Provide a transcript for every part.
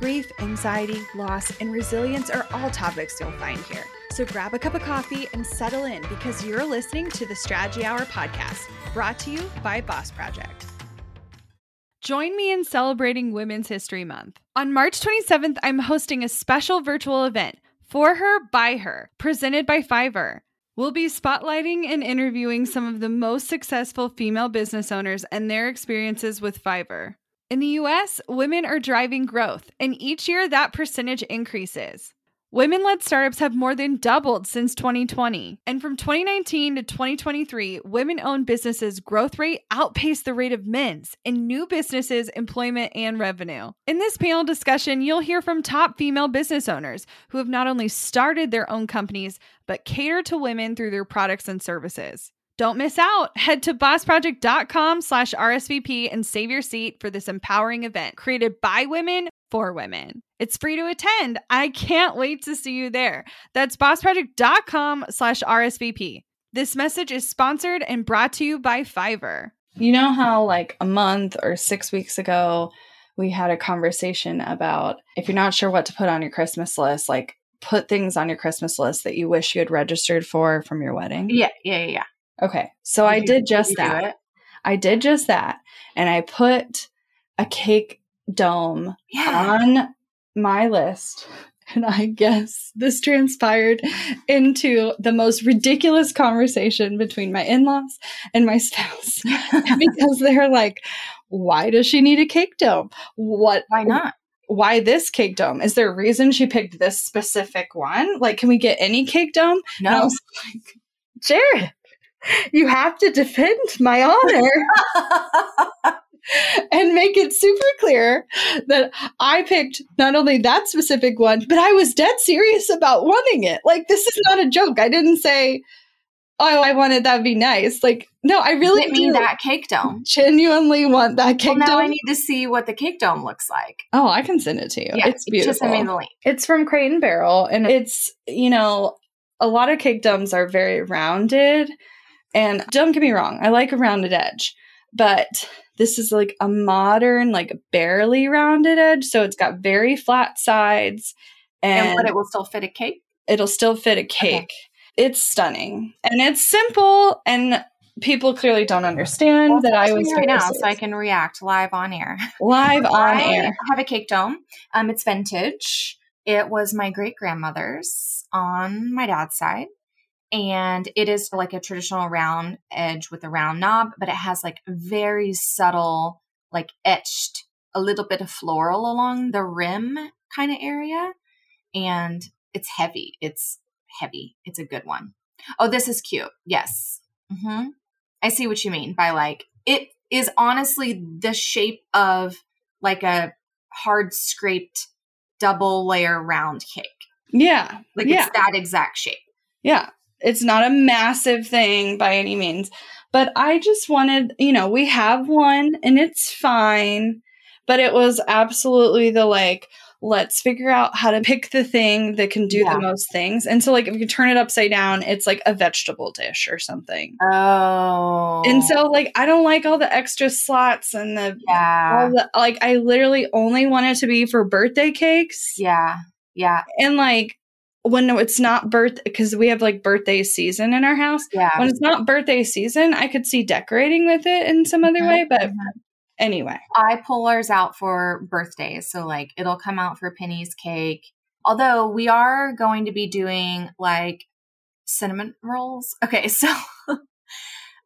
Grief, anxiety, loss, and resilience are all topics you'll find here. So grab a cup of coffee and settle in because you're listening to the Strategy Hour podcast, brought to you by Boss Project. Join me in celebrating Women's History Month. On March 27th, I'm hosting a special virtual event, For Her, By Her, presented by Fiverr. We'll be spotlighting and interviewing some of the most successful female business owners and their experiences with Fiverr. In the US, women are driving growth, and each year that percentage increases. Women led startups have more than doubled since 2020. And from 2019 to 2023, women owned businesses' growth rate outpaced the rate of men's in new businesses, employment, and revenue. In this panel discussion, you'll hear from top female business owners who have not only started their own companies, but cater to women through their products and services. Don't miss out. Head to bossproject.com slash RSVP and save your seat for this empowering event created by women for women. It's free to attend. I can't wait to see you there. That's bossproject.com slash RSVP. This message is sponsored and brought to you by Fiverr. You know how, like, a month or six weeks ago, we had a conversation about if you're not sure what to put on your Christmas list, like, put things on your Christmas list that you wish you had registered for from your wedding? Yeah, yeah, yeah, yeah. Okay. So I did just that. I did just that. And I put a cake dome Yeah. on my list. And I guess this transpired into the most ridiculous conversation between my in laws and my spouse because they're like, why does she need a cake dome? What? Why not? Why this cake dome? Is there a reason she picked this specific one? Like, can we get any cake dome? No. was like, Jared, you have to defend my honor and make it super clear that I picked not only that specific one, but I was dead serious about wanting it. Like, this is not a joke. I didn't say, oh, I wanted that would be nice. Like, no, I really Get me do that cake dome. genuinely want that cake well, now dome. I need to see what the cake dome looks like. oh, I can send it to you. Yeah, it's beautiful. Just send me the link. It's from Crate and Barrel, and it's you know a lot of cake domes are very rounded, and don't get me wrong, I like a rounded edge, but this is like a modern, like barely rounded edge, so it's got very flat sides, and, And, but it will still fit a cake. it'll still fit a cake. It's stunning and it's simple, and people clearly don't understand Well, that I was right now, so I can react live on air. live on I air. I have a cake dome. Um, it's vintage. It was my great grandmother's on my dad's side. And it is like a traditional round edge with a round knob, but it has like very subtle, like etched, a little bit of floral along the rim kind of area. And it's heavy. It's heavy. It's a good one. Oh, this is cute. Yes. hmm I see what you mean by like, it is honestly the shape of like a hard scraped double layer round cake. Yeah, Like yeah. it's that exact shape. Yeah. It's not a massive thing by any means. But I just wanted, you know, we have one and it's fine. But it was absolutely the like, let's figure out how to pick the thing that can do Yeah. the most things. And so, like, if you turn it upside down, it's like a vegetable dish or something. Oh. And so, oh. like, I don't like all the extra slots and the, yeah. all the, like, I literally only want it to be for birthday cakes. Yeah. Yeah. And like, when it's not birth, because we have like birthday season in our house, Yeah. when it's not birthday season, I could see decorating with it in some other way. But mhm. anyway, I pull ours out for birthdays. So, like, it'll come out for Penny's cake. Although we are going to be doing like cinnamon rolls. Okay. So,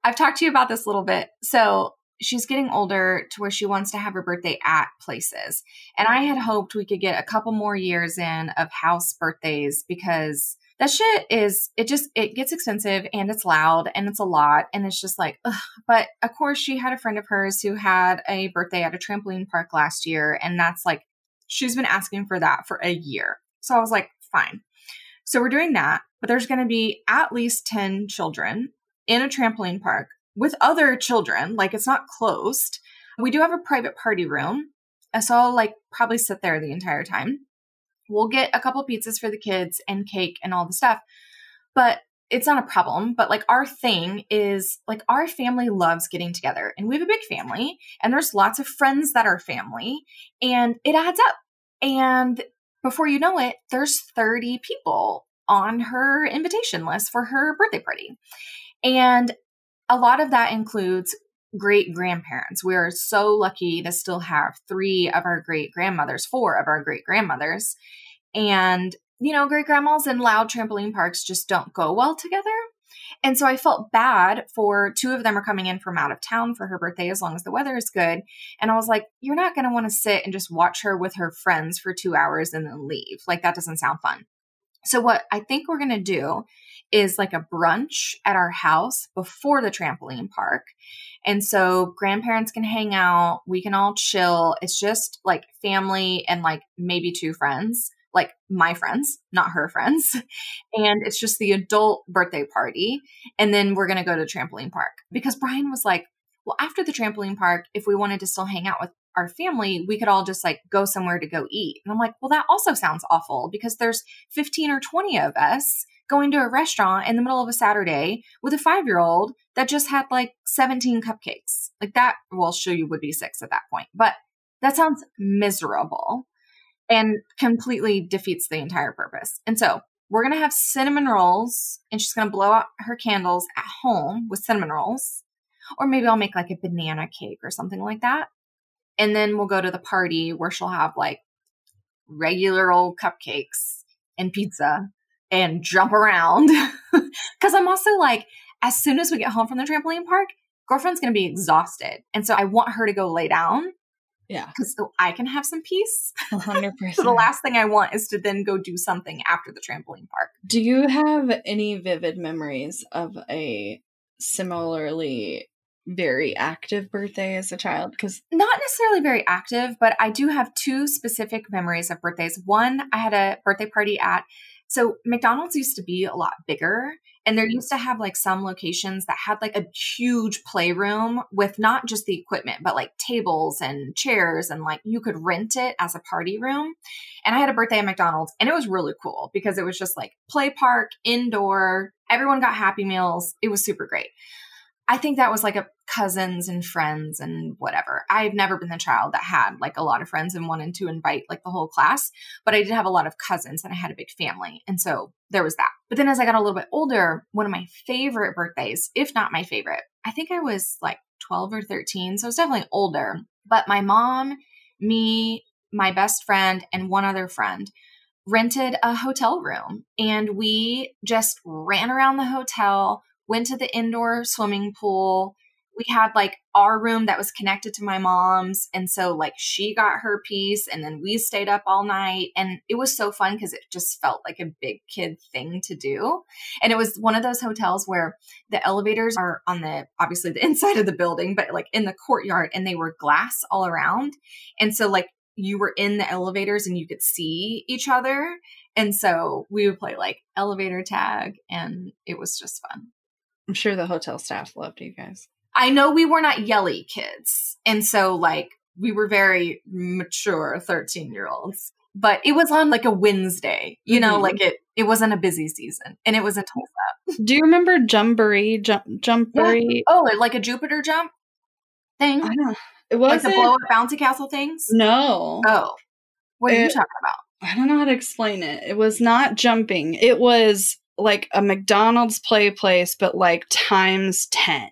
I've talked to you about this a little bit. So, she's getting older to where she wants to have her birthday at places. And I had hoped we could get a couple more years in of house birthdays because that shit is it just it gets expensive and it's loud and it's a lot and it's just like ugh. but of course she had a friend of hers who had a birthday at a trampoline park last year and that's like she's been asking for that for a year so i was like fine so we're doing that but there's going to be at least 10 children in a trampoline park with other children. Like it's not closed. We do have a private party room. So I'll like probably sit there the entire time. We'll get a couple pizzas for the kids and cake and all the stuff. But it's not a problem, but like our thing is like our family loves getting together and we have a big family and there's lots of friends that are family and it adds up. And before you know it, there's 30 people on her invitation list for her birthday party. And a lot of that includes great grandparents. We are so lucky to still have three of our great grandmothers, four of our great grandmothers. And you know, great grandmas and loud trampoline parks just don't go well together. And so I felt bad for two of them are coming in from out of town for her birthday as long as the weather is good. And I was like, you're not going to want to sit and just watch her with her friends for two hours and then leave. Like, that doesn't sound fun. So, what I think we're going to do is like a brunch at our house before the trampoline park. And so grandparents can hang out, we can all chill. It's just like family and like maybe two friends like my friends, not her friends. And it's just the adult birthday party. And then we're going to go to trampoline park because Brian was like, well, after the trampoline park, if we wanted to still hang out with our family, we could all just like go somewhere to go eat. And I'm like, well, that also sounds awful because there's 15 or 20 of us going to a restaurant in the middle of a Saturday with a five year old that just had like 17 cupcakes. Like that, well, show you would be six at that point, but that sounds miserable and completely defeats the entire purpose. And so we're going to have cinnamon rolls and she's going to blow out her candles at home with cinnamon rolls. Or maybe I'll make like a banana cake or something like that. And then we'll go to the party where she'll have like regular old cupcakes and pizza and jump around. Cause I'm also like, as soon as we get home from the trampoline park, girlfriend's going to be exhausted. And so I want her to go lay down yeah. Because so I can have some peace. 100%. so the last thing I want is to then go do something after the trampoline park. Do you have any vivid memories of a similarly very active birthday as a child? Because not necessarily very active, but I do have two specific memories of birthdays. One, I had a birthday party at so McDonald's used to be a lot bigger and there mm-hmm. used to have like some locations that had like a huge playroom with not just the equipment, but like tables and chairs and like you could rent it as a party room. And I had a birthday at McDonald's and it was really cool because it was just like play park, indoor, everyone got happy meals. It was super great. I think that was like a cousins and friends and whatever. I've never been the child that had like a lot of friends and wanted to invite like the whole class, but I did have a lot of cousins and I had a big family. And so there was that. But then as I got a little bit older, one of my favorite birthdays, if not my favorite, I think I was like 12 or 13. So I was definitely older. But my mom, me, my best friend, and one other friend rented a hotel room and we just ran around the hotel went to the indoor swimming pool. We had like our room that was connected to my mom's. And so, like, she got her piece, and then we stayed up all night. And it was so fun because it just felt like a big kid thing to do. And it was one of those hotels where the elevators are on the obviously the inside of the building, but like in the courtyard, and they were glass all around. And so, like, you were in the elevators and you could see each other. And so we would play like elevator tag, and it was just fun. I'm sure the hotel staff loved you guys. I know we were not yelly kids. And so, like, we were very mature 13 year olds. But it was on like a Wednesday, you know, mm-hmm. like it it wasn't a busy season and it was a Tulsa. Do you remember Jumboree? Jump Jumboree? Yeah. Oh, like a Jupiter jump thing? I don't It was like the blow up bouncy castle things? No. Oh. What are it, you talking about? I don't know how to explain it. It was not jumping. It was like a McDonald's play place, but like times 10.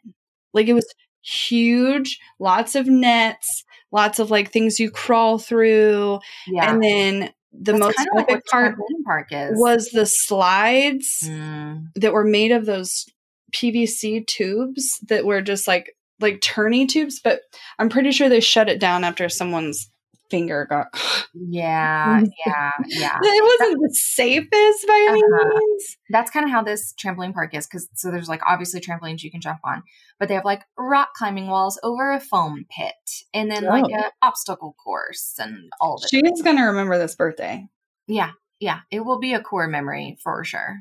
Like it was huge, lots of nets, lots of like things you crawl through. Yeah. And then the That's most epic like part, park is. was the slides mm. that were made of those PVC tubes that were just like like turny tubes, but I'm pretty sure they shut it down after someone's finger got yeah yeah yeah it wasn't the safest by any uh-huh. means that's kind of how this trampoline park is because so there's like obviously trampolines you can jump on but they have like rock climbing walls over a foam pit and then oh. like an obstacle course and all of it she's gonna remember this birthday yeah yeah it will be a core memory for sure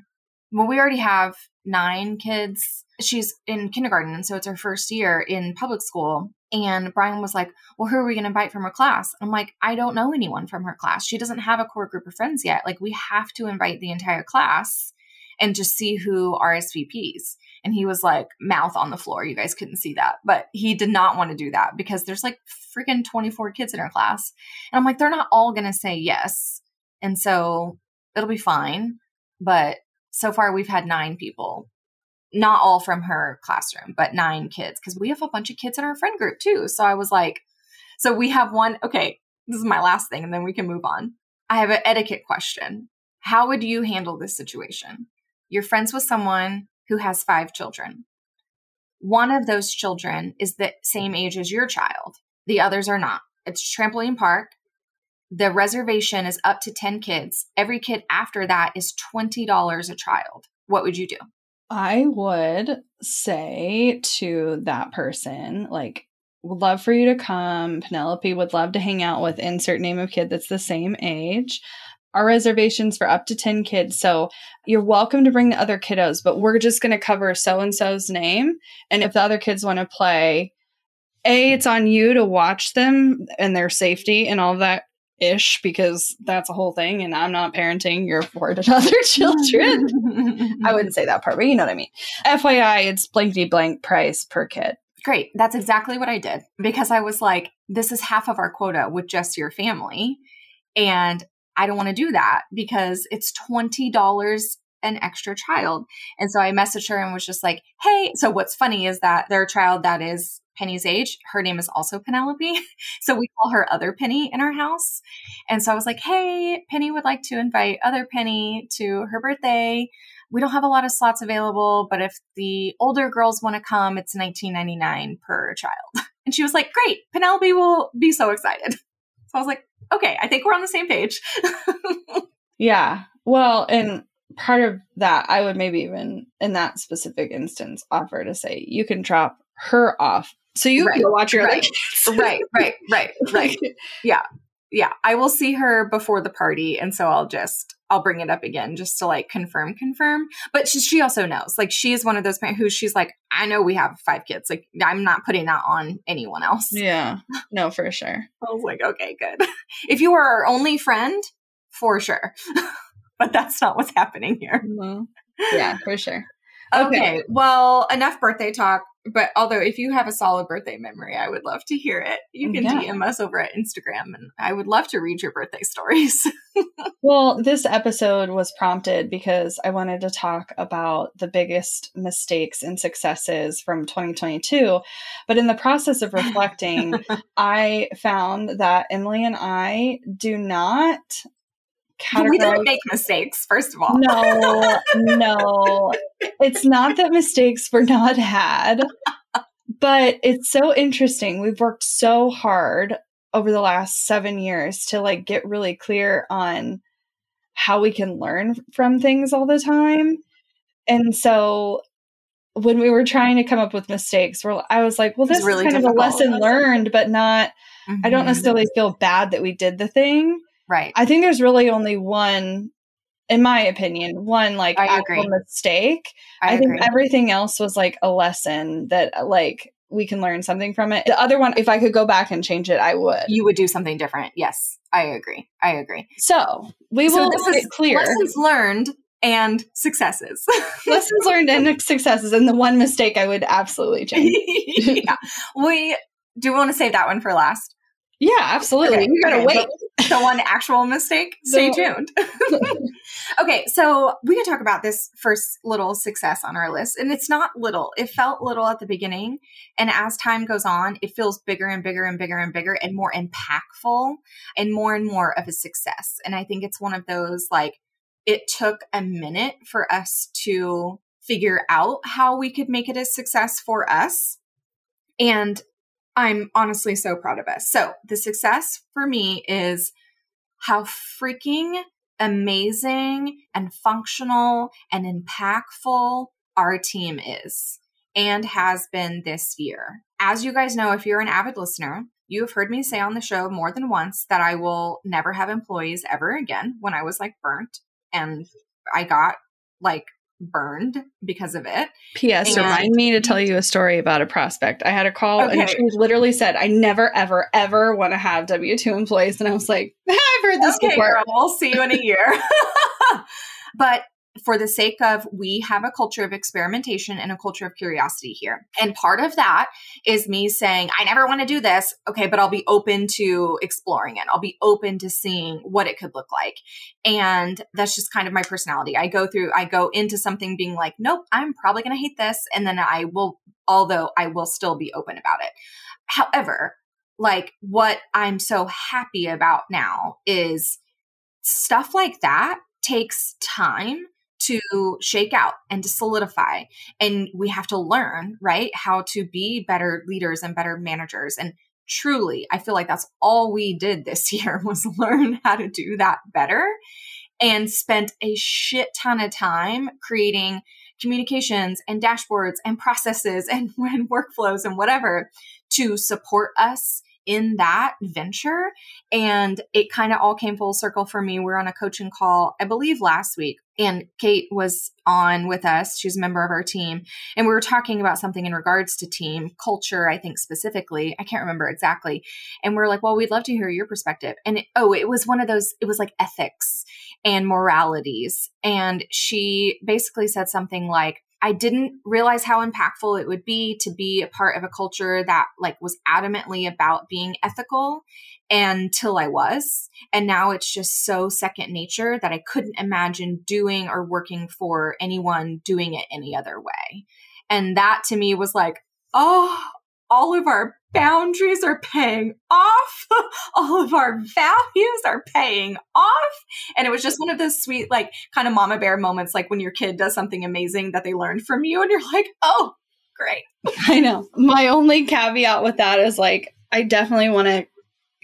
well, we already have nine kids. She's in kindergarten, and so it's her first year in public school. And Brian was like, Well, who are we going to invite from her class? I'm like, I don't know anyone from her class. She doesn't have a core group of friends yet. Like, we have to invite the entire class and just see who RSVPs. And he was like, mouth on the floor. You guys couldn't see that. But he did not want to do that because there's like freaking 24 kids in her class. And I'm like, they're not all going to say yes. And so it'll be fine. But so far, we've had nine people not all from her classroom, but nine kids because we have a bunch of kids in our friend group too. So I was like, so we have one. Okay, this is my last thing, and then we can move on. I have an etiquette question. How would you handle this situation? You're friends with someone who has five children. One of those children is the same age as your child, the others are not. It's trampoline park. The reservation is up to 10 kids. Every kid after that is $20 a child. What would you do? I would say to that person, like, would love for you to come. Penelope would love to hang out with insert name of kid that's the same age. Our reservations for up to 10 kids. So you're welcome to bring the other kiddos, but we're just going to cover so and so's name. And if the other kids want to play, A, it's on you to watch them and their safety and all that ish because that's a whole thing and I'm not parenting your four to other children. I wouldn't say that part, but you know what I mean. FYI, it's blankety blank price per kid. Great. That's exactly what I did because I was like, this is half of our quota with just your family. And I don't want to do that because it's $20 an extra child. And so I messaged her and was just like, hey, so what's funny is that their child that is Penny's age, her name is also Penelope. So we call her Other Penny in our house. And so I was like, hey, Penny would like to invite Other Penny to her birthday. We don't have a lot of slots available, but if the older girls want to come, it's 19.99 per child. And she was like, great, Penelope will be so excited. So I was like, okay, I think we're on the same page. yeah. Well, and part of that, I would maybe even in that specific instance offer to say, you can drop her off so you right. can watch your right. right, right, right, right. yeah. Yeah. I will see her before the party. And so I'll just, I'll bring it up again just to like confirm, confirm. But she, she also knows, like, she is one of those parents who she's like, I know we have five kids. Like, I'm not putting that on anyone else. Yeah. No, for sure. I was like, okay, good. if you were our only friend, for sure. but that's not what's happening here. Mm-hmm. Yeah, for sure. Okay. okay. Well, enough birthday talk but although if you have a solid birthday memory, I would love to hear it. You oh, can yeah. DM us over at Instagram and I would love to read your birthday stories. well, this episode was prompted because I wanted to talk about the biggest mistakes and successes from 2022. But in the process of reflecting, I found that Emily and I do not categorize. We don't make mistakes, first of all. No, no. It's not that mistakes were not had, but it's so interesting. We've worked so hard over the last seven years to like get really clear on how we can learn from things all the time. And so when we were trying to come up with mistakes, we're, I was like, well, this really is kind difficult. of a lesson learned, but not, mm-hmm. I don't mm-hmm. necessarily feel bad that we did the thing. Right. I think there's really only one, in my opinion, one like I actual agree. mistake. I, I think everything else was like a lesson that uh, like we can learn something from it. The other one, if I could go back and change it, I would. You would do something different. Yes, I agree. I agree. So we so will this is clear lessons learned and successes. lessons learned and successes, and the one mistake I would absolutely change. yeah, we do. We want to save that one for last. Yeah, absolutely. Okay, you gotta okay, wait. The one actual mistake. Stay tuned. okay, so we can talk about this first little success on our list. And it's not little. It felt little at the beginning. And as time goes on, it feels bigger and bigger and bigger and bigger and more impactful and more and more of a success. And I think it's one of those like it took a minute for us to figure out how we could make it a success for us. And I'm honestly so proud of us. So, the success for me is how freaking amazing and functional and impactful our team is and has been this year. As you guys know, if you're an avid listener, you have heard me say on the show more than once that I will never have employees ever again when I was like burnt and I got like burned because of it. P.S. And- Remind me to tell you a story about a prospect. I had a call and she literally said, I never, ever, ever want to have W 2 employees. And I was like, I've heard this okay, before. girl, we'll see you in a year. but for the sake of we have a culture of experimentation and a culture of curiosity here. And part of that is me saying, I never want to do this. Okay, but I'll be open to exploring it. I'll be open to seeing what it could look like. And that's just kind of my personality. I go through, I go into something being like, nope, I'm probably going to hate this. And then I will, although I will still be open about it. However, like what I'm so happy about now is stuff like that takes time to shake out and to solidify. And we have to learn, right, how to be better leaders and better managers. And truly, I feel like that's all we did this year was learn how to do that better and spent a shit ton of time creating communications and dashboards and processes and, workflows and whatever to support us in that venture. And it kind of all came full circle for me. We are on a coaching call, I believe last week, and Kate was on with us. She's a member of our team. And we were talking about something in regards to team culture, I think specifically. I can't remember exactly. And we are like, well, we'd love to hear your perspective. And it, oh, it was one of those, it was like ethics and moralities. And she basically said something like, I didn't realize how impactful it would be to be a part of a culture that like was adamantly about being ethical until I was. And now it's just so second nature that I couldn't imagine doing or working for anyone doing it any other way. And that to me was like, oh, all of our boundaries are paying off. all of our values are paying off. And it was just one of those sweet, like kind of mama bear moments, like when your kid does something amazing that they learned from you and you're like, oh, great. I know. My only caveat with that is like, I definitely want to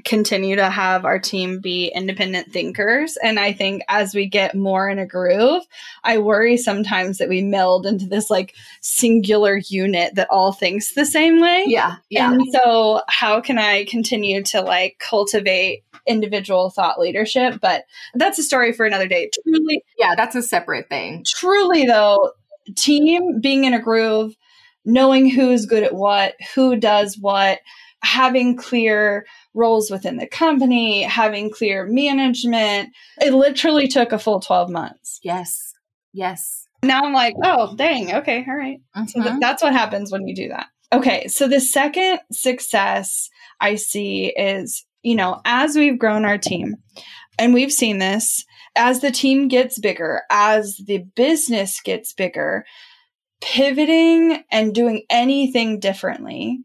continue to have our team be independent thinkers. And I think as we get more in a groove, I worry sometimes that we meld into this like singular unit that all thinks the same way. Yeah. Yeah. And so, how can I continue to like cultivate individual thought leadership? But that's a story for another day. Truly, yeah. That's a separate thing. truly though, team being in a groove, knowing who's good at what, who does what, having clear roles within the company, having clear management. It literally took a full 12 months. Yes. Yes. Now I'm like, oh, dang, okay, all right. So th- Mhm. that's what happens when you do that. Okay, so the second success I see is, you know, as we've grown our team, and we've seen this, as the team gets bigger, as the business gets bigger, pivoting and doing anything differently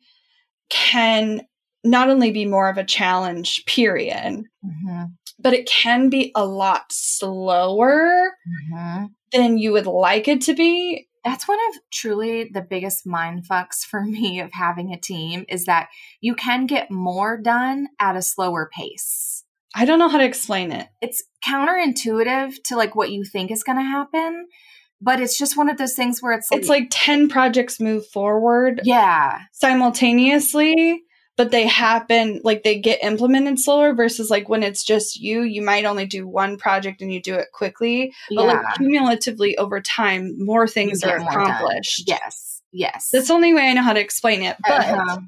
can not only be more of a challenge, period, Mhm. but it can be a lot slower Mhm. than you would like it to be That's one of truly the biggest mind fucks for me of having a team is that you can get more done at a slower pace. I don't know how to explain it. It's counterintuitive to like what you think is going to happen, but it's just one of those things where it's like, It's like 10 projects move forward yeah, simultaneously, but they happen like they get implemented slower versus like when it's just you, you might only do one project and you do it quickly. But yeah. like cumulatively over time, more things are more done. accomplished. Yes, yes. That's the only way I know how to explain it. But Uh-huh.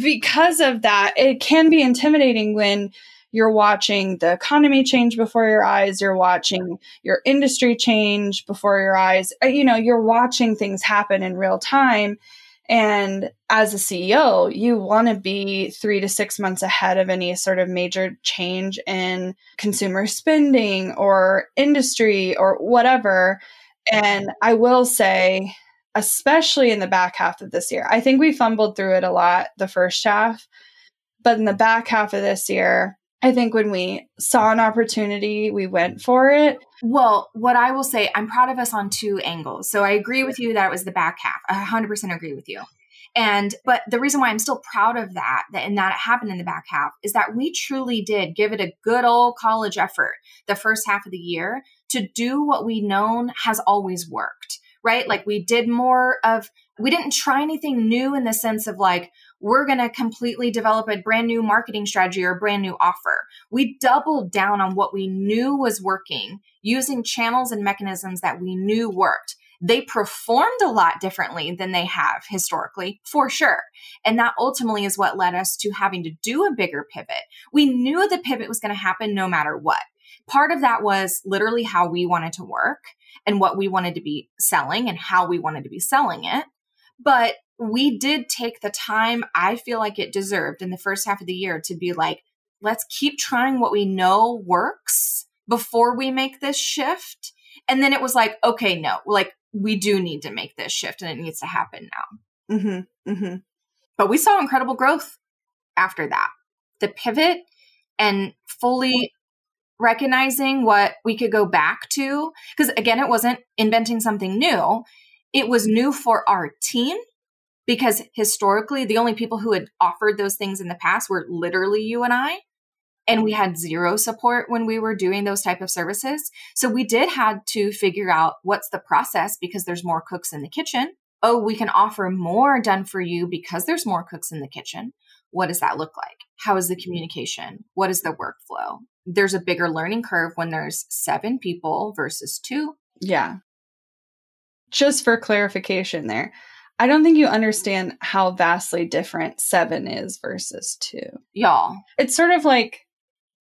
because of that, it can be intimidating when you're watching the economy change before your eyes, you're watching your industry change before your eyes. Uh, You know, you're watching things happen in real time. And as a CEO, you want to be three to six months ahead of any sort of major change in consumer spending or industry or whatever. And I will say, especially in the back half of this year, I think we fumbled through it a lot the first half. But in the back half of this year, I think when we saw an opportunity, we went for it. Well, what I will say, I'm proud of us on two angles. So I agree with you that it was the back half. I 100% agree with you. And, but the reason why I'm still proud of that, that and that it happened in the back half is that we truly did give it a good old college effort the first half of the year to do what we known has always worked, right? Like we did more of, we didn't try anything new in the sense of like, we're going to completely develop a brand new marketing strategy or a brand new offer. We doubled down on what we knew was working using channels and mechanisms that we knew worked. they performed a lot differently than they have historically, for sure. And that ultimately is what led us to having to do a bigger pivot. We knew the pivot was going to happen no matter what. Part of that was literally how we wanted to work and what we wanted to be selling and how we wanted to be selling it. But we did take the time I feel like it deserved in the first half of the year to be like, let's keep trying what we know works before we make this shift. And then it was like, okay, no, like we do need to make this shift and it needs to happen now. Mm-hmm, mm-hmm. But we saw incredible growth after that. The pivot and fully recognizing what we could go back to. Because again, it wasn't inventing something new, it was new for our team. Because historically, the only people who had offered those things in the past were literally you and I and we had zero support when we were doing those type of services. So we did had to figure out what's the process because there's more cooks in the kitchen. Oh we can offer more done for you because there's more cooks in the kitchen. What does that look like? How is the communication? What is the workflow? There's a bigger learning curve when there's seven people versus two. Yeah. Just for clarification there I don't think you understand how vastly different seven is versus two. Y'all. It's sort of like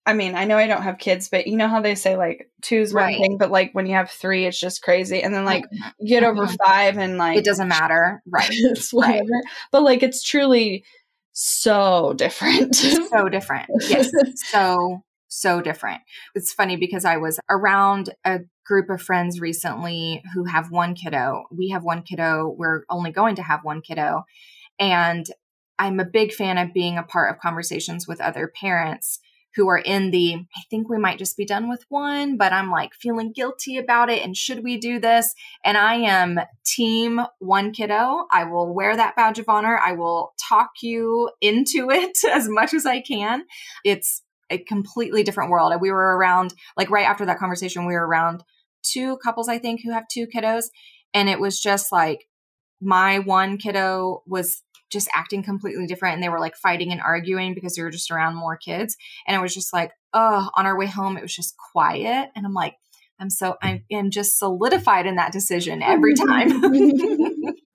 I mean, I know I don't have kids, but you know how they say like two's one right. thing, but like when you have three, it's just crazy. And then like mm-hmm. get over mm-hmm. five and like it doesn't matter. Right. it's whatever. Right. But like it's truly so different. so different. Yes. so, so different. It's funny because I was around a group of friends recently who have one kiddo. We have one kiddo. We're only going to have one kiddo. And I'm a big fan of being a part of conversations with other parents who are in the, I think we might just be done with one, but I'm like feeling guilty about it. And should we do this? And I am team one kiddo. I will wear that badge of honor. I will talk you into it as much as I can. It's a completely different world. And We were around, like right after that conversation, we were around two couples, I think, who have two kiddos. And it was just like, my one kiddo was just acting completely different and they were like fighting and arguing because they were just around more kids and it was just like oh on our way home it was just quiet and i'm like i'm so i am just solidified in that decision every time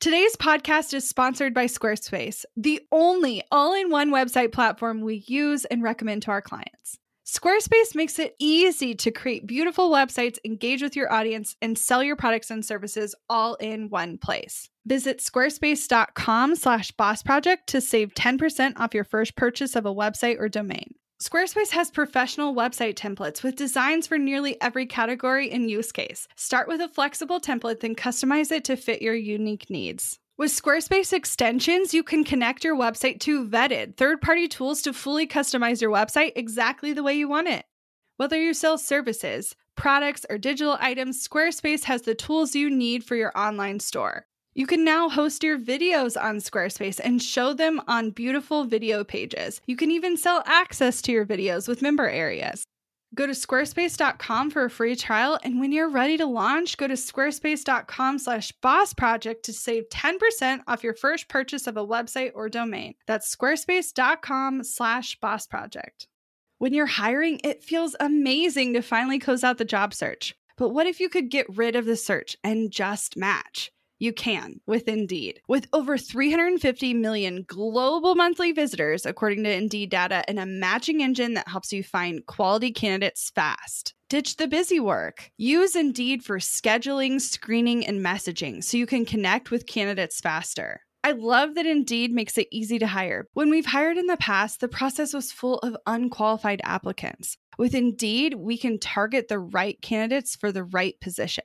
Today's podcast is sponsored by Squarespace, the only all in one website platform we use and recommend to our clients. Squarespace makes it easy to create beautiful websites, engage with your audience, and sell your products and services all in one place. Visit squarespace.com slash boss project to save 10% off your first purchase of a website or domain. Squarespace has professional website templates with designs for nearly every category and use case. Start with a flexible template, then customize it to fit your unique needs. With Squarespace extensions, you can connect your website to vetted third party tools to fully customize your website exactly the way you want it. Whether you sell services, products, or digital items, Squarespace has the tools you need for your online store. You can now host your videos on Squarespace and show them on beautiful video pages. You can even sell access to your videos with member areas. Go to squarespace.com for a free trial, and when you're ready to launch, go to squarespace.com/bossproject to save 10% off your first purchase of a website or domain. That's squarespace.com/bossproject. When you're hiring, it feels amazing to finally close out the job search. But what if you could get rid of the search and just match? You can with Indeed. With over 350 million global monthly visitors, according to Indeed data, and a matching engine that helps you find quality candidates fast. Ditch the busy work. Use Indeed for scheduling, screening, and messaging so you can connect with candidates faster. I love that Indeed makes it easy to hire. When we've hired in the past, the process was full of unqualified applicants. With Indeed, we can target the right candidates for the right position.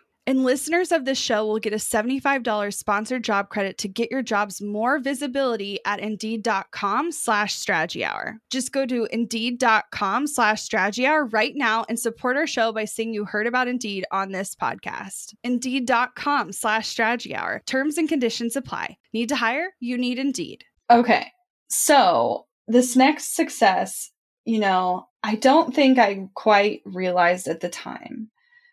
And listeners of this show will get a $75 sponsored job credit to get your jobs more visibility at indeed.com slash strategy hour. Just go to indeed.com slash strategy hour right now and support our show by saying you heard about Indeed on this podcast. Indeed.com slash strategy hour. Terms and conditions apply. Need to hire? You need Indeed. Okay. So this next success, you know, I don't think I quite realized at the time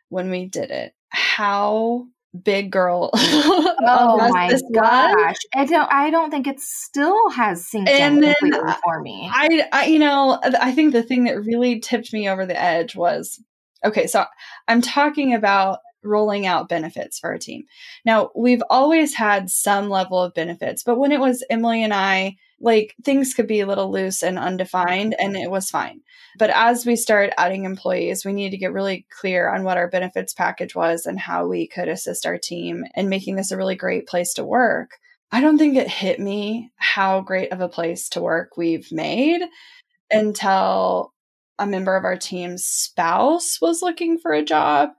when we did it. How big girl oh my gosh. I don't i don't think it still has synced and completely for me. I, I you know i think the thing that really tipped me over the edge was okay so i'm talking about rolling out benefits for our team. Now we've always had some level of benefits but when it was emily and i like things could be a little loose and undefined and it was fine. But as we started adding employees we needed to get really clear on what our benefits package was and how we could assist our team in making this a really great place to work. I don't think it hit me how great of a place to work we've made until a member of our team's spouse was looking for a job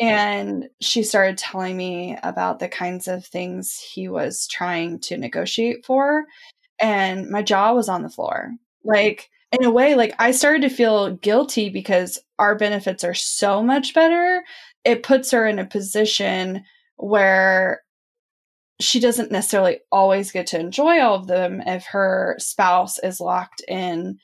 and she started telling me about the kinds of things he was trying to negotiate for and my jaw was on the floor. Like, in a way, like I started to feel guilty because our benefits are so much better. It puts her in a position where she doesn't necessarily always get to enjoy all of them if her spouse is locked in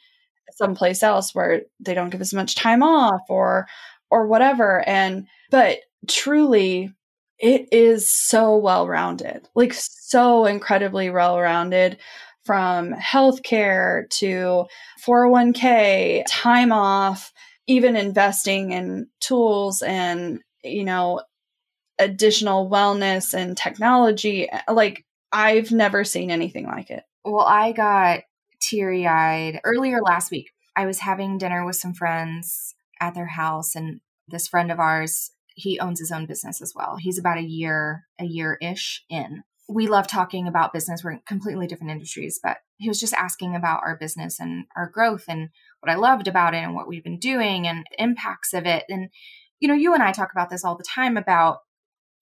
someplace else where they don't give as much time off or or whatever and but truly it is so well rounded like so incredibly well rounded from healthcare to 401k, time off, even investing in tools and, you know, additional wellness and technology. Like, I've never seen anything like it. Well, I got teary eyed earlier last week. I was having dinner with some friends at their house, and this friend of ours, he owns his own business as well. He's about a year, a year ish in we love talking about business. We're in completely different industries, but he was just asking about our business and our growth and what I loved about it and what we've been doing and impacts of it. And, you know, you and I talk about this all the time about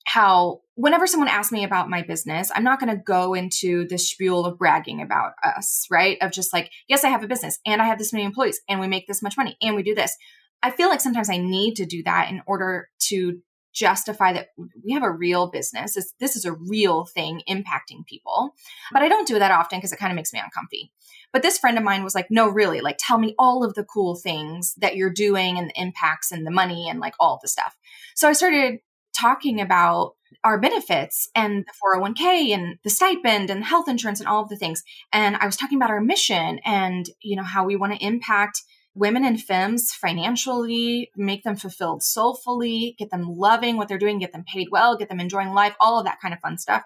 how whenever someone asks me about my business, I'm not going to go into the spiel of bragging about us, right? Of just like, yes, I have a business and I have this many employees and we make this much money and we do this. I feel like sometimes I need to do that in order to justify that we have a real business. This, this is a real thing impacting people. But I don't do that often because it kind of makes me uncomfy. But this friend of mine was like, no, really, like tell me all of the cool things that you're doing and the impacts and the money and like all the stuff. So I started talking about our benefits and the 401k and the stipend and health insurance and all of the things. And I was talking about our mission and, you know, how we want to impact women and femmes financially, make them fulfilled soulfully, get them loving what they're doing, get them paid well, get them enjoying life, all of that kind of fun stuff.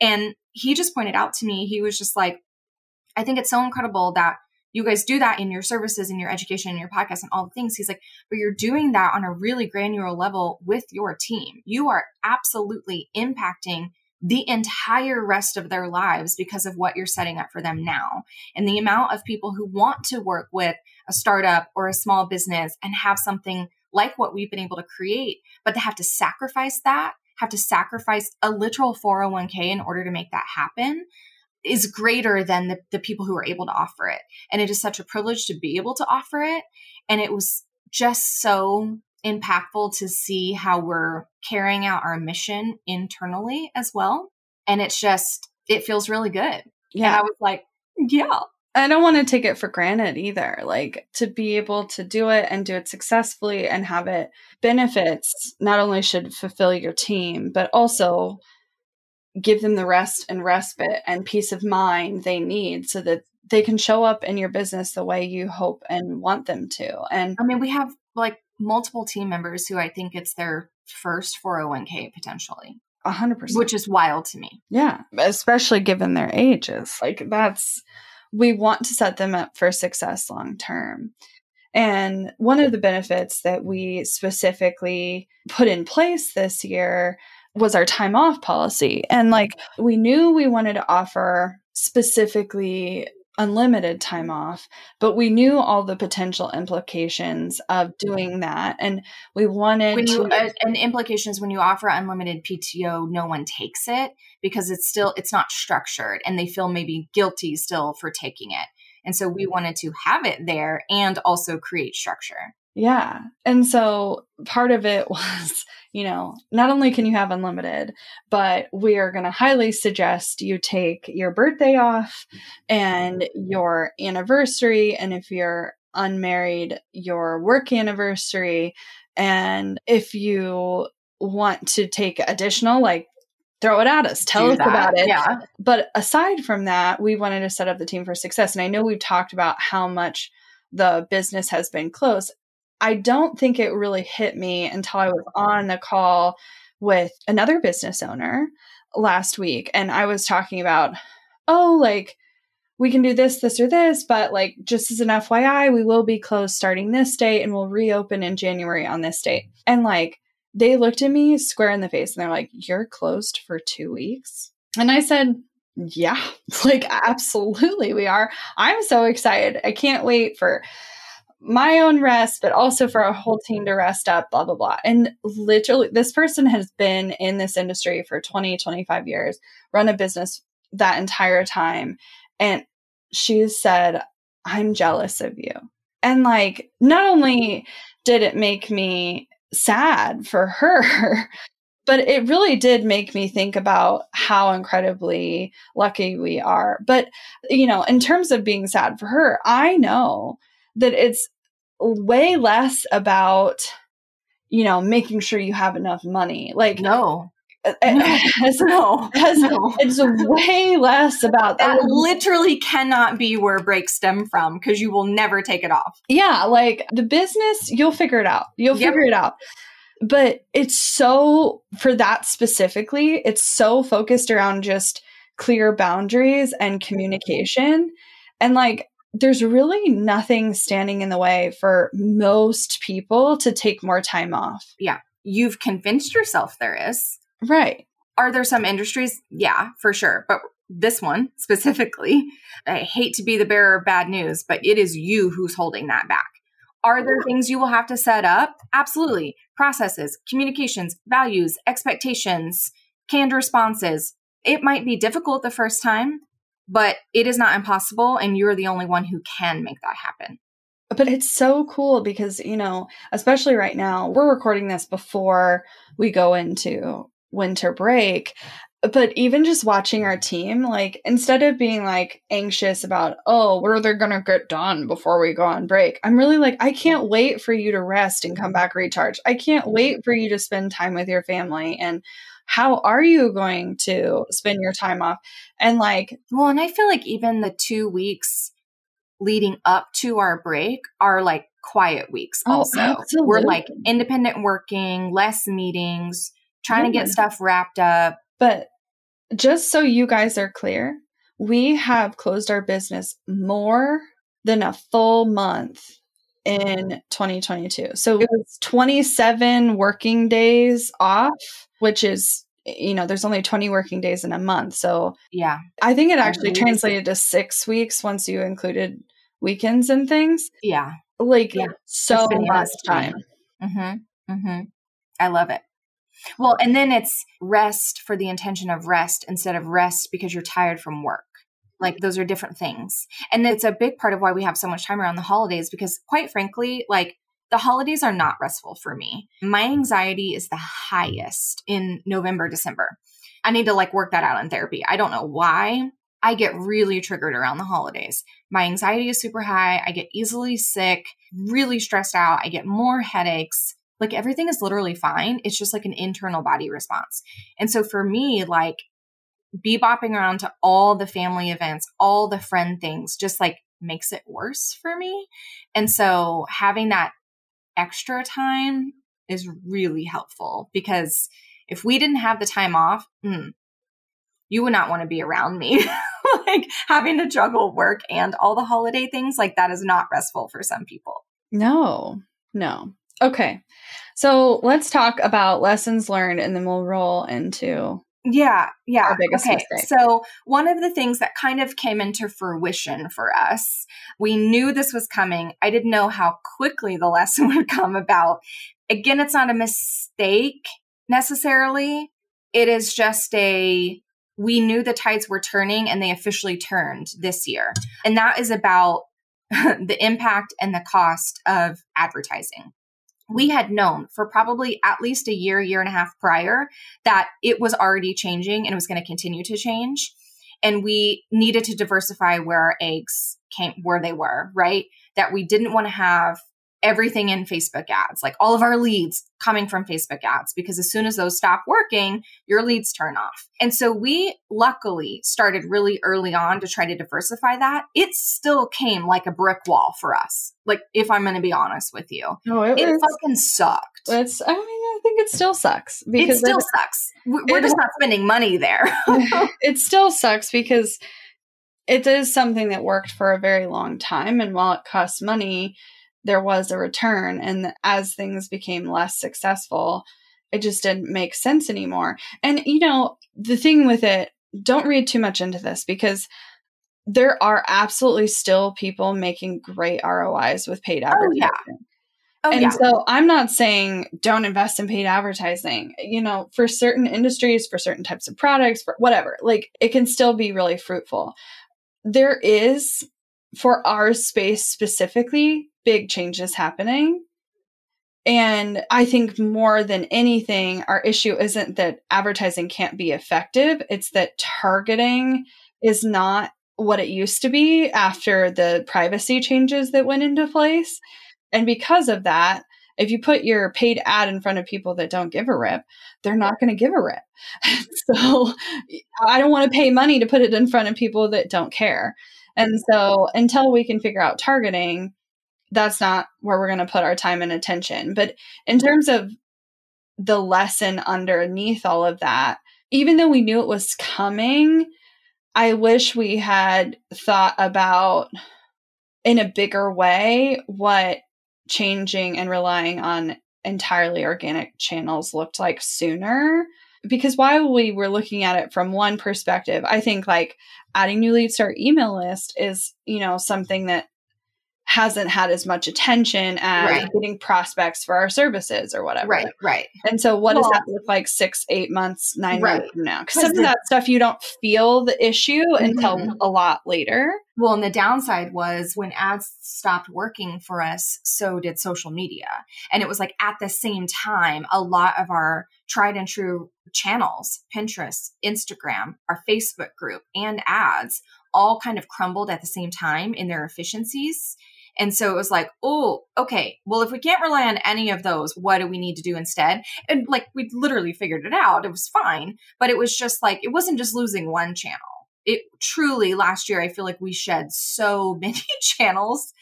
And he just pointed out to me, he was just like, I think it's so incredible that you guys do that in your services in your education in your podcast and all the things. He's like, but you're doing that on a really granular level with your team. You are absolutely impacting the entire rest of their lives because of what you're setting up for them now. And the amount of people who want to work with a startup or a small business and have something like what we've been able to create, but to have to sacrifice that, have to sacrifice a literal 401k in order to make that happen is greater than the, the people who are able to offer it. And it is such a privilege to be able to offer it. And it was just so impactful to see how we're carrying out our mission internally as well. And it's just, it feels really good. Yeah. And I was like, yeah, I don't want to take it for granted either. Like to be able to do it and do it successfully and have it benefits not only should fulfill your team, but also give them the rest and respite and peace of mind they need so that they can show up in your business the way you hope and want them to. And I mean, we have like multiple team members who I think it's their first 401k potentially. 100%. Which is wild to me. Yeah, especially given their ages. Like that's we want to set them up for success long term. And one of the benefits that we specifically put in place this year was our time off policy. And like we knew we wanted to offer specifically unlimited time off, but we knew all the potential implications of doing that. And we wanted when you, to. uh, and implications when you offer unlimited PTO, no one takes it because it's still, it's not structured and they feel maybe guilty still for taking it. And so we wanted to have it there and also create structure. Yeah. And so part of it was, you know, not only can you have unlimited, but we are going to highly suggest you take your birthday off and your anniversary. And if you're unmarried, your work anniversary. And if you want to take additional, like throw it at us tell us that, about it yeah. but aside from that we wanted to set up the team for success and i know we've talked about how much the business has been closed i don't think it really hit me until i was on a call with another business owner last week and i was talking about oh like we can do this this or this but like just as an fyi we will be closed starting this date and we'll reopen in january on this date and like they looked at me square in the face and they're like, You're closed for two weeks? And I said, Yeah, like, absolutely, we are. I'm so excited. I can't wait for my own rest, but also for our whole team to rest up, blah, blah, blah. And literally, this person has been in this industry for 20, 25 years, run a business that entire time. And she said, I'm jealous of you. And like, not only did it make me sad for her. But it really did make me think about how incredibly lucky we are. But, you know, in terms of being sad for her, I know that it's way less about, you know, making sure you have enough money. Like, No, as, no, no. it's way less about That that. literally cannot be where breaks stem from because you will never take it off. Yeah, like the business, you'll figure it out. You'll Yep. figure it out. But it's so, for that specifically, it's so focused around just clear boundaries and communication. And like, there's really nothing standing in the way for most people to take more time off. Yeah. You've convinced yourself there is. Right. Are there some industries? Yeah, for sure. But this one specifically, I hate to be the bearer of bad news, but it is you who's holding that back. Are there things you will have to set up? Absolutely. Processes, communications, values, expectations, canned responses. It might be difficult the first time, but it is not impossible. And you're the only one who can make that happen. But it's so cool because, you know, especially right now, we're recording this before we go into winter break. But even just watching our team, like instead of being like anxious about, oh, what are they going to get done before we go on break? I'm really like, I can't wait for you to rest and come back recharged. I can't wait for you to spend time with your family. And how are you going to spend your time off? And like, Well, and I feel like even the two weeks leading up to our break are like quiet weeks Oh, also. We're like independent working, less meetings, trying to get stuff wrapped up. But just so you guys are clear, we have closed our business more than a full month in 2022. So it was 27 working days off, which is, you know, there's only 20 working days in a month. So Yeah. I think it actually Amazing. translated to six weeks once you included weekends and things. Yeah. Like Yeah. so much time. Mm-hmm. Mm-hmm. I love it. Well, and then it's rest for the intention of rest instead of rest because you're tired from work. Like those are different things. And it's a big part of why we have so much time around the holidays because quite frankly, like the holidays are not restful for me. My anxiety is the highest in November, December. I need to like work that out in therapy. I don't know why. I get really triggered around the holidays. My anxiety is super high. I get easily sick, really stressed out. I get more headaches. Like everything is literally fine. It's just like an internal body response. And so for me, like bebopping around to all the family events, all the friend things, just like makes it worse for me. And so having that extra time is really helpful because if we didn't have the time off, mm, you would not want to be around me. like having to juggle work and all the holiday things, like that is not restful for some people. No, no. Okay. So let's talk about lessons learned and then we'll roll into yeah, yeah. okay. Mistake. So, one of the things that kind of came into fruition for us, we knew this was coming. I didn't know how quickly the lesson would come about. Again, it's not a mistake necessarily. It is just a we knew the tides were turning and they officially turned this year. And that is about the impact and the cost of advertising. We had known for probably at least a year, year and a half prior that it was already changing and it was going to continue to change. And we needed to diversify where our eggs came, where they were, right? That we didn't want to have everything in Facebook ads, like all of our leads coming from Facebook ads, because as soon as those stop working, your leads turn off. And so we luckily started really early on to try to diversify that. It still came like a brick wall for us. Like, if I'm going to be honest with you, oh, it, it fucking sucked. It's, I mean, I think it still sucks because it still it, sucks. We're just not spending money there. it still sucks because it is something that worked for a very long time. And while it costs money, there was a return. And as things became less successful, it just didn't make sense anymore. And, you know, the thing with it, don't read too much into this because there are absolutely still people making great ROIs with paid advertising. Oh, yeah. Oh, and yeah. so I'm not saying don't invest in paid advertising. You know, for certain industries, for certain types of products, for whatever, like it can still be really fruitful. There is, for our space specifically, big changes happening. And I think more than anything, our issue isn't that advertising can't be effective, it's that targeting is not what it used to be after the privacy changes that went into place. And because of that, if you put your paid ad in front of people that don't give a rip, they're not going to give a rip. so I don't want to pay money to put it in front of people that don't care. And so until we can figure out targeting, that's not where we're going to put our time and attention. But in terms of the lesson underneath all of that, even though we knew it was coming, I wish we had thought about in a bigger way what changing and relying on entirely organic channels looked like sooner. Because while we were looking at it from one perspective, I think like adding new leads to our email list is, you know, something that hasn't had as much attention as right. getting prospects for our services or whatever. Right, right. And so, what well, does that look like six, eight months, nine right. months from now? Because some of that stuff you don't feel the issue mm-hmm. until a lot later. Well, and the downside was when ads stopped working for us, so did social media. And it was like at the same time, a lot of our tried and true channels, Pinterest, Instagram, our Facebook group, and ads all kind of crumbled at the same time in their efficiencies. And so it was like, oh, okay, well, if we can't rely on any of those, what do we need to do instead? And like, we literally figured it out. It was fine. But it was just like, it wasn't just losing one channel. It truly, last year, I feel like we shed so many channels.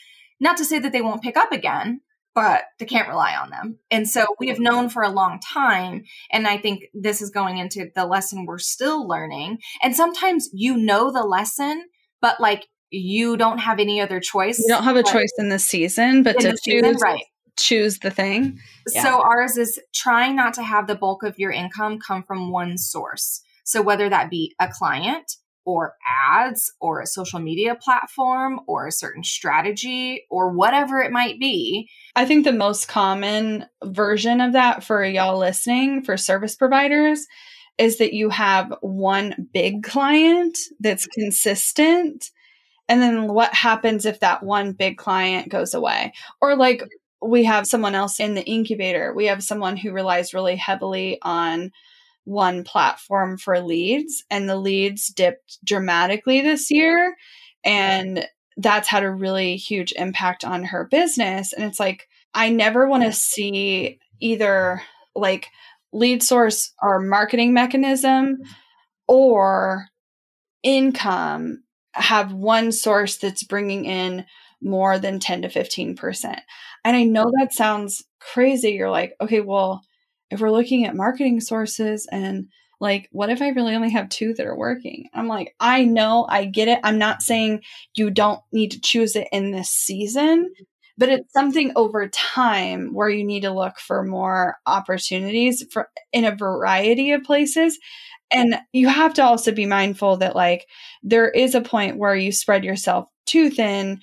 Not to say that they won't pick up again, but they can't rely on them. And so we have known for a long time. And I think this is going into the lesson we're still learning. And sometimes you know the lesson, but like you don't have any other choice. You don't have a choice in the season, but to choose, season, right. choose the thing. Yeah. So ours is trying not to have the bulk of your income come from one source. So whether that be a client or ads or a social media platform or a certain strategy or whatever it might be. I think the most common version of that for y'all listening for service providers is that you have one big client that's consistent and then what happens if that one big client goes away? Or like we have someone else in the incubator. We have someone who relies really heavily on one platform for leads, and the leads dipped dramatically this year. And that's had a really huge impact on her business. And it's like, I never want to see either like lead source or marketing mechanism or income have one source that's bringing in more than 10 to 15%. And I know that sounds crazy. You're like, okay, well, if we're looking at marketing sources and like, what if I really only have two that are working? I'm like, I know, I get it. I'm not saying you don't need to choose it in this season, but it's something over time where you need to look for more opportunities for in a variety of places and you have to also be mindful that like there is a point where you spread yourself too thin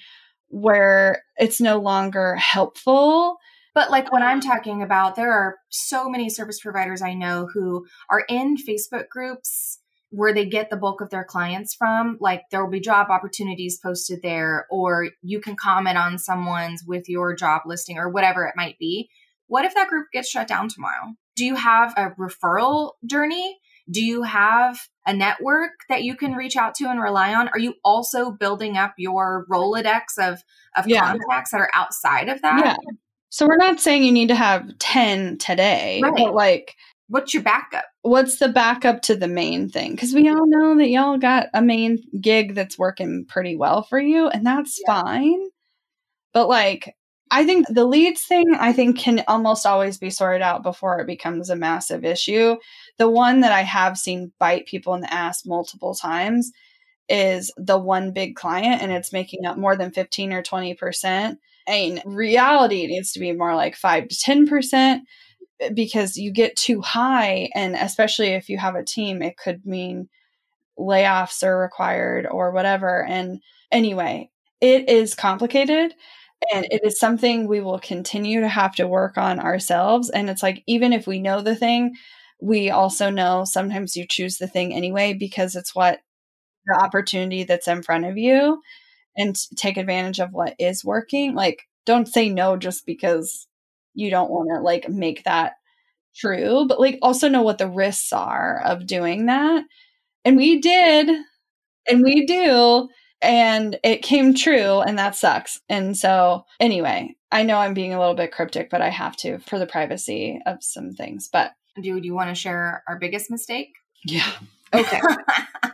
where it's no longer helpful but like when I'm talking about, there are so many service providers I know who are in Facebook groups where they get the bulk of their clients from. Like there will be job opportunities posted there, or you can comment on someone's with your job listing or whatever it might be. What if that group gets shut down tomorrow? Do you have a referral journey? Do you have a network that you can reach out to and rely on? Are you also building up your Rolodex of, of yeah. contacts that are outside of that? Yeah. So we're not saying you need to have 10 today, right. but like, what's your backup? What's the backup to the main thing? Because we all know that y'all got a main gig that's working pretty well for you, and that's yeah. fine. But like, I think the leads thing, I think, can almost always be sorted out before it becomes a massive issue. The one that I have seen bite people in the ass multiple times is the one big client, and it's making up more than 15 or 20%. In reality, it needs to be more like 5 to 10% eh, because you get too high. And especially if you have a team, it could mean layoffs are required or whatever. And anyway, it is complicated and it is something we will continue to have to work on ourselves and it's like even if we know the thing we also know sometimes you choose the thing anyway because it's what the opportunity that's in front of you and take advantage of what is working. Like don't say no just because you don't want to like make that true but like also know what the risks are of doing that. And we did and we do and it came true and that sucks. And so anyway i know i'm being a little bit cryptic but i have to for the privacy of some things but do, you want to share our biggest mistake yeah okay the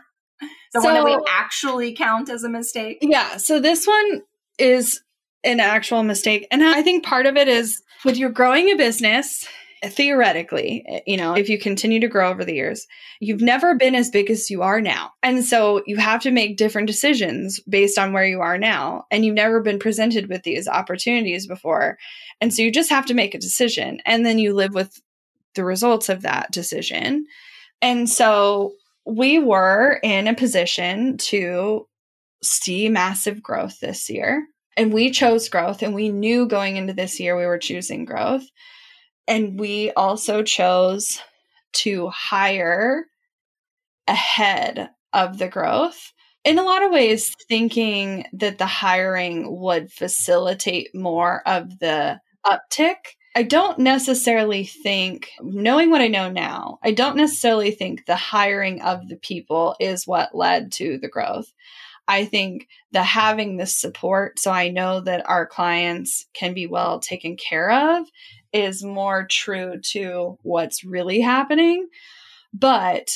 so, one that we actually count as a mistake yeah so this one is an actual mistake and i think part of it is with you're growing a business theoretically, eh, you know, if you continue to grow over the years, you've never been as big as you are now. And so you have to make different decisions based on where you are now. And you've never been presented with these opportunities before. And so you just have to make a decision and then you live with the results of that decision. And so we were in a position to see massive growth this year. And we chose growth, and we knew going into this year we were choosing growth. And we also chose to hire ahead of the growth. In a lot of ways, thinking that the hiring would facilitate more of the uptick. I don't necessarily think, knowing what I know now, I don't necessarily think the hiring of the people is what led to the growth. I think the having this support, so I know that our clients can be well taken care of, is more true to what's really happening. But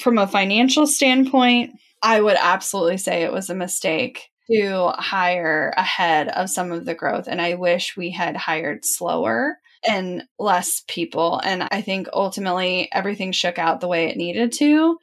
from a financial standpoint, I would absolutely say it was a mistake to hire ahead of some of the growth. And I wish we had hired slower and less people. And I think ultimately everything shook out the way it needed to.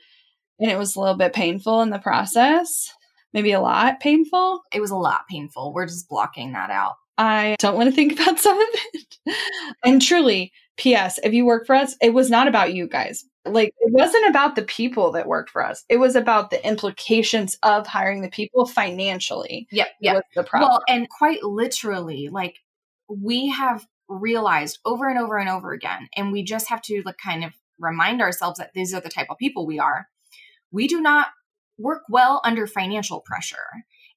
And it was a little bit painful in the process, maybe a lot painful. It was a lot painful. We're just blocking that out. I don't want to think about some of it. and truly, P.S., if you work for us, it was not about you guys. Like, it wasn't about the people that worked for us. It was about the implications of hiring the people financially. Yep. Yeah. The problem. Well, and quite literally, like, we have realized over and over and over again, and we just have to like kind of remind ourselves that these are the type of people we are. We do not work well under financial pressure.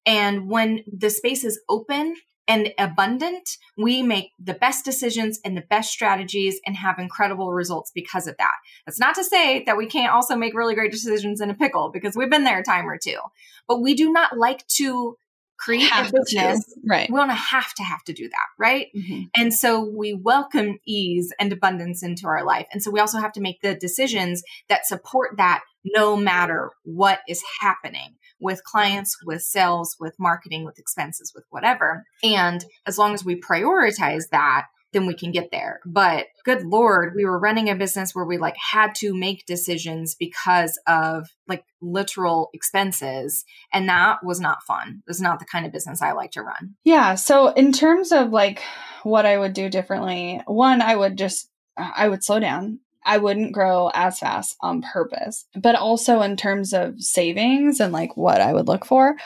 And when the space is open and abundant, we make the best decisions and the best strategies and have incredible results because of that. That's not to say that we can't also make really great decisions in a pickle because we've been there a time or two. But we do not like to create Have a to. business. Right. We don't have to have to do that, right? Mhm. And so we welcome ease and abundance into our life. And so we also have to make the decisions that support that no matter what is happening with clients, with sales, with marketing, with expenses, with whatever. And as long as we prioritize that, then we can get there. But good Lord, we were running a business where we like had to make decisions because of like literal expenses. And that was not fun. It was not the kind of business I like to run. Yeah. So in terms of like what I would do differently, one, I would just I would slow down. I wouldn't grow as fast on purpose. But also in terms of savings and like what I would look for,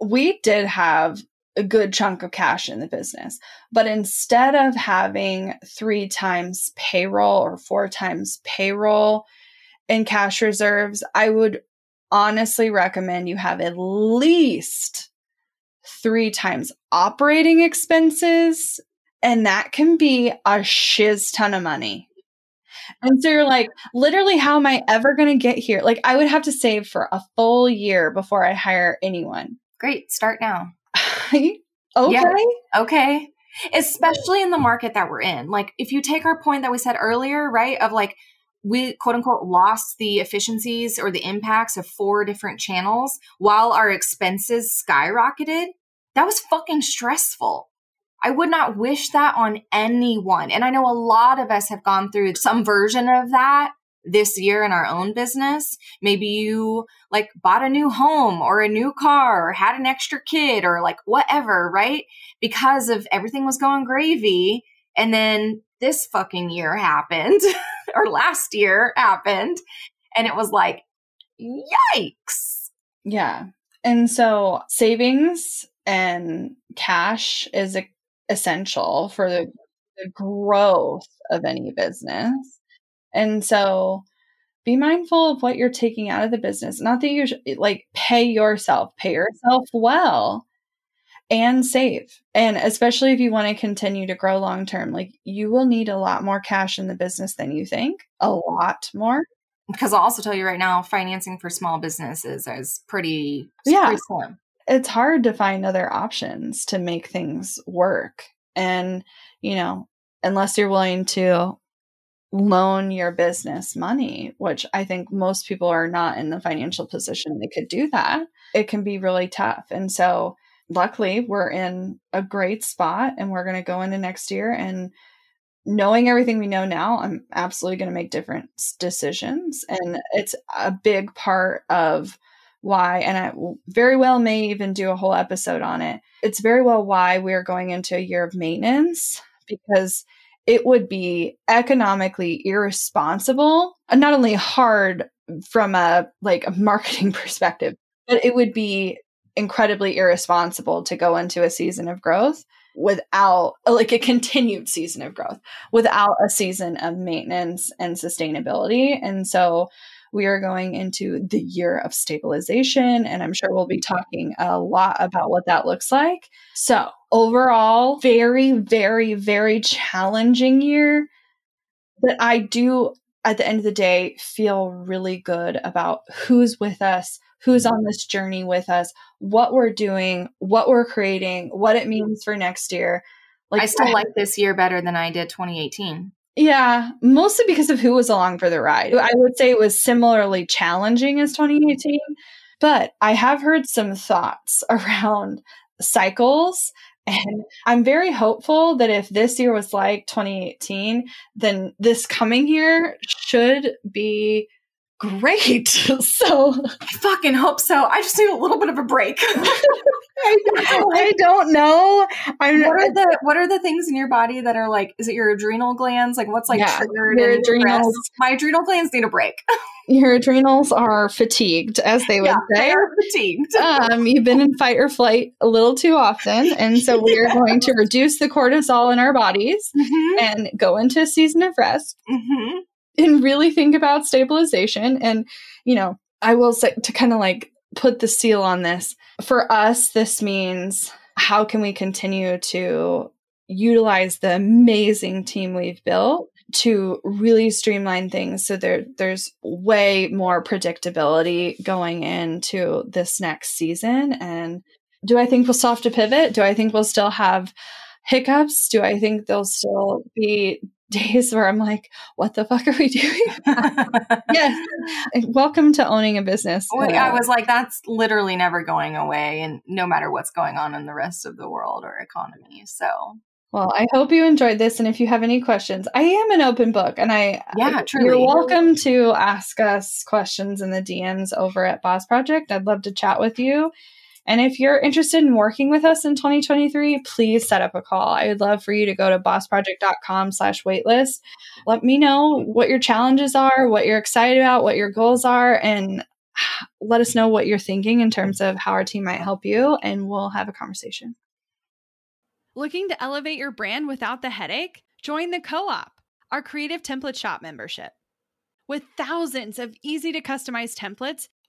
we did have a good chunk of cash in the business. But instead of having three times payroll or four times payroll in cash reserves, I would honestly recommend you have at least three times operating expenses. And that can be a shiz ton of money. And so you're like, literally, how am I ever going to get here? Like, I would have to save for a full year before I hire anyone. Great, start now. okay. Okay. Especially in the market that we're in. Like, if you take our point that we said earlier, right, of like, we quote unquote lost the efficiencies or the impacts of four different channels while our expenses skyrocketed. That was fucking stressful. I would not wish that on anyone. And I know a lot of us have gone through some version of that this year in our own business. Maybe you like bought a new home or a new car or had an extra kid or like whatever, right? Because of everything was going gravy. And then this fucking year happened or last year happened. And it was like, yikes. Yeah. And so savings and cash is essential for the, the growth of any business. And so be mindful of what you're taking out of the business. Not that you should, like pay yourself, pay yourself well and save. And especially if you want to continue to grow long term, like you will need a lot more cash in the business than you think, a lot more. Because I'll also tell you right now, financing for small businesses is pretty, Yeah. pretty slim. it's hard to find other options to make things work. And, you know, unless you're willing to loan your business money, which I think most people are not in the financial position they could do that, it can be really tough. And so, luckily, we're in a great spot and we're going to go into next year and knowing everything we know now, I'm absolutely going to make different decisions. And it's a big part of why, and I very well may even do a whole episode on it. It's very well why we're going into a year of maintenance because it would be economically irresponsible, and not only hard from a like a marketing perspective, but it would be incredibly irresponsible to go into a season of growth without uh, like a continued season of growth without a season of maintenance and sustainability. And so we are going into the year of stabilization, and I'm sure we'll be talking a lot about what that looks like. So, overall, very, very, very challenging year. But I do, at the end of the day, feel really good about who's with us, who's on this journey with us, what we're doing, what we're creating, what it means for next year. Like I still like this year better than I did 2018. Yeah, mostly because of who was along for the ride. I would say it was similarly challenging as 2018, but I have heard some thoughts around cycles. And I'm very hopeful that if this year was like 2018, then this coming year should be great. so I fucking hope so. I just need a little bit of a break. I, I don't know. I'm what are the what are the things in your body that are like is it your adrenal glands like what's like Yeah, triggered your adrenals. stressed? my adrenal glands need a break your adrenals are fatigued, as they would yeah say. they are fatigued um, you've been in fight or flight a little too often. And so we are going to reduce the cortisol in our bodies Mhm, and go into a season of rest mhm. And really think about stabilization. And, you know, I will say to kind of like put the seal on this for us, this means how can we continue to utilize the amazing team we've built to really streamline things so there there's way more predictability going into this next season and do I think we'll still have to pivot? Do I think we'll still have hiccups? Do I think there'll still be days where I'm like, what the fuck are we doing? yes. Welcome to owning a business. I was like, that's literally never going away, and no matter what's going on in the rest of the world or economy. So well, I hope you enjoyed this. And if you have any questions, I am an open book and I, yeah, truly. You're welcome to ask us questions in the DMs over at Boss Project. I'd love to chat with you. And if you're interested in working with us in 2023, please set up a call. I would love for you to go to bossproject.com slash waitlist. Let me know what your challenges are, what you're excited about, what your goals are, and let us know what you're thinking in terms of how our team might help you, and we'll have a conversation. Looking to elevate your brand without the headache? Join the Co op, our creative template shop membership. With thousands of easy to customize templates,